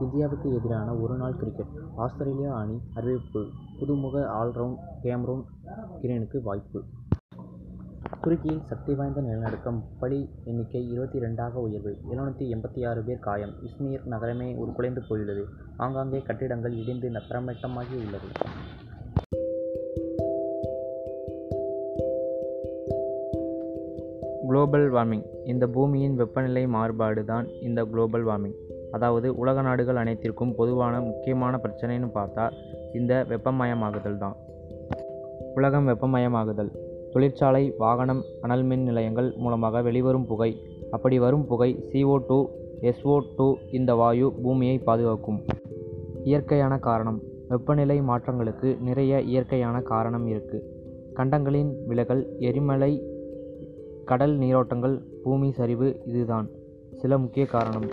இந்தியாவுக்கு எதிரான ஒருநாள் கிரிக்கெட் ஆஸ்திரேலியா அணி அறிவிப்பு. புதுமுக ஆல்ரவுண்ட் கேம்ரூன் கிரீனுக்கு வாய்ப்பு. துருக்கியில் சக்தி வாய்ந்த நிலநடுக்கம் பலி எண்ணிக்கை இருபத்தி ரெண்டாக உயர்வு. எழுநூற்றி எண்பத்தி ஆறு பேர் காயம். இஸ்மீர் நகரமே உருக்குலைந்து போயுள்ளது. ஆங்காங்கே கட்டிடங்கள் இடிந்து தரைமட்டமாகி உள்ளது. குளோபல் வார்மிங் இந்த பூமியின் வெப்பநிலை மாறுபாடு தான் இந்த குளோபல் வார்மிங் அதாவது உலக நாடுகள் அனைத்திற்கும் பொதுவான முக்கியமான பிரச்சனைன்னு பார்த்தா இந்த வெப்பமயமாகுதல் தான். உலகம் வெப்பமயமாகுதல் தொழிற்சாலை வாகனம் அனல் மின் நிலையங்கள் மூலமாக வெளிவரும் புகை. அப்படி வரும் புகை சிஓ டூ எஸ்ஓ டூ இந்த வாயு பூமியை பாதுகாக்கும். இயற்கையான காரணம். வெப்பநிலை மாற்றங்களுக்கு நிறைய இயற்கையான காரணம் இருக்குது கண்டங்களின் விலகல் எரிமலை கடல் நீரோட்டங்கள் பூமி சரிவு இதுதான். சில முக்கிய காரணம்.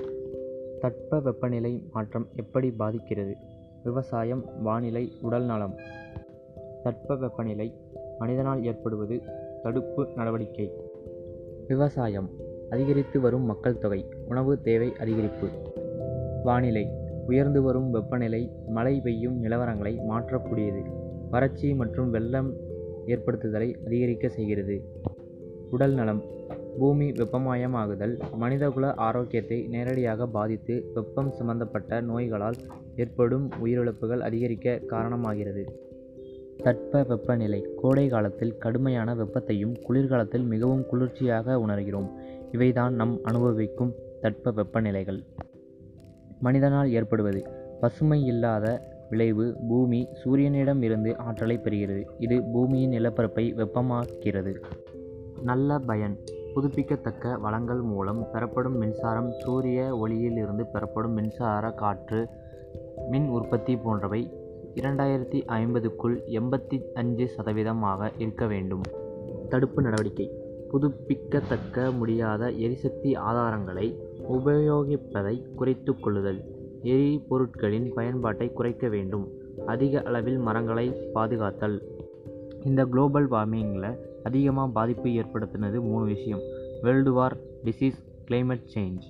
தட்ப வெப்பநிலை மாற்றம் எப்படி பாதிக்கிறது? விவசாயம் வானிலை உடல் நலம். தட்ப வெப்பநிலை மனிதனால் ஏற்படுவது தடுப்பு நடவடிக்கை. விவசாயம் அதிகரித்து வரும் மக்கள் தொகை உணவு தேவை அதிகரிப்பு. வானிலை உயர்ந்து வரும் வெப்பநிலை மழை பெய்யும் நிலவரங்களை மாற்றக்கூடியது. வறட்சி மற்றும் வெள்ளம் ஏற்படுத்துதலை அதிகரிக்க செய்கிறது. உடல் நலம் பூமி வெப்பமயமாகுதல் மனிதகுல ஆரோக்கியத்தை நேரடியாக பாதித்து வெப்பம் சம்பந்தப்பட்ட நோய்களால் ஏற்படும் உயிரிழப்புகள் அதிகரிக்க காரணமாகிறது. தட்ப வெப்பநிலை கோடை காலத்தில் கடுமையான வெப்பத்தையும் குளிர்காலத்தில் மிகவும் குளிர்ச்சியாக உணர்கிறோம். இவைதான் நம் அனுபவிக்கும் தட்ப வெப்பநிலைகள். மனிதனால் ஏற்படுவது பசுமை இல்லாத விளைவு பூமி சூரியனிடம் இருந்து ஆற்றலை பெறுகிறது. இது பூமியின் நிலப்பரப்பை வெப்பமாக்கிறது நல்ல பயன் புதுப்பிக்கத்தக்க வளங்கள் மூலம் பெறப்படும் மின்சாரம் சூரிய ஒளியில் இருந்து பெறப்படும் மின்சார காற்று மின் உற்பத்தி போன்றவை இரண்டாயிரத்தி ஐம்பதுக்குள் எண்பத்தி அஞ்சு சதவீதமாக இருக்க வேண்டும். தடுப்பு நடவடிக்கை. புதுப்பிக்கத்தக்க முடியாத எரிசக்தி ஆதாரங்களை உபயோகிப்பதை குறைத்து கொள்ளுதல். எரிபொருட்களின் பயன்பாட்டை குறைக்க வேண்டும். அதிக அளவில் மரங்களை பாதுகாத்தல். இந்த குளோபல் வார்மிங்கில் அதிகமாக பாதிப்பு ஏற்படுத்தினது மூணு விஷயம். World war disease climate change.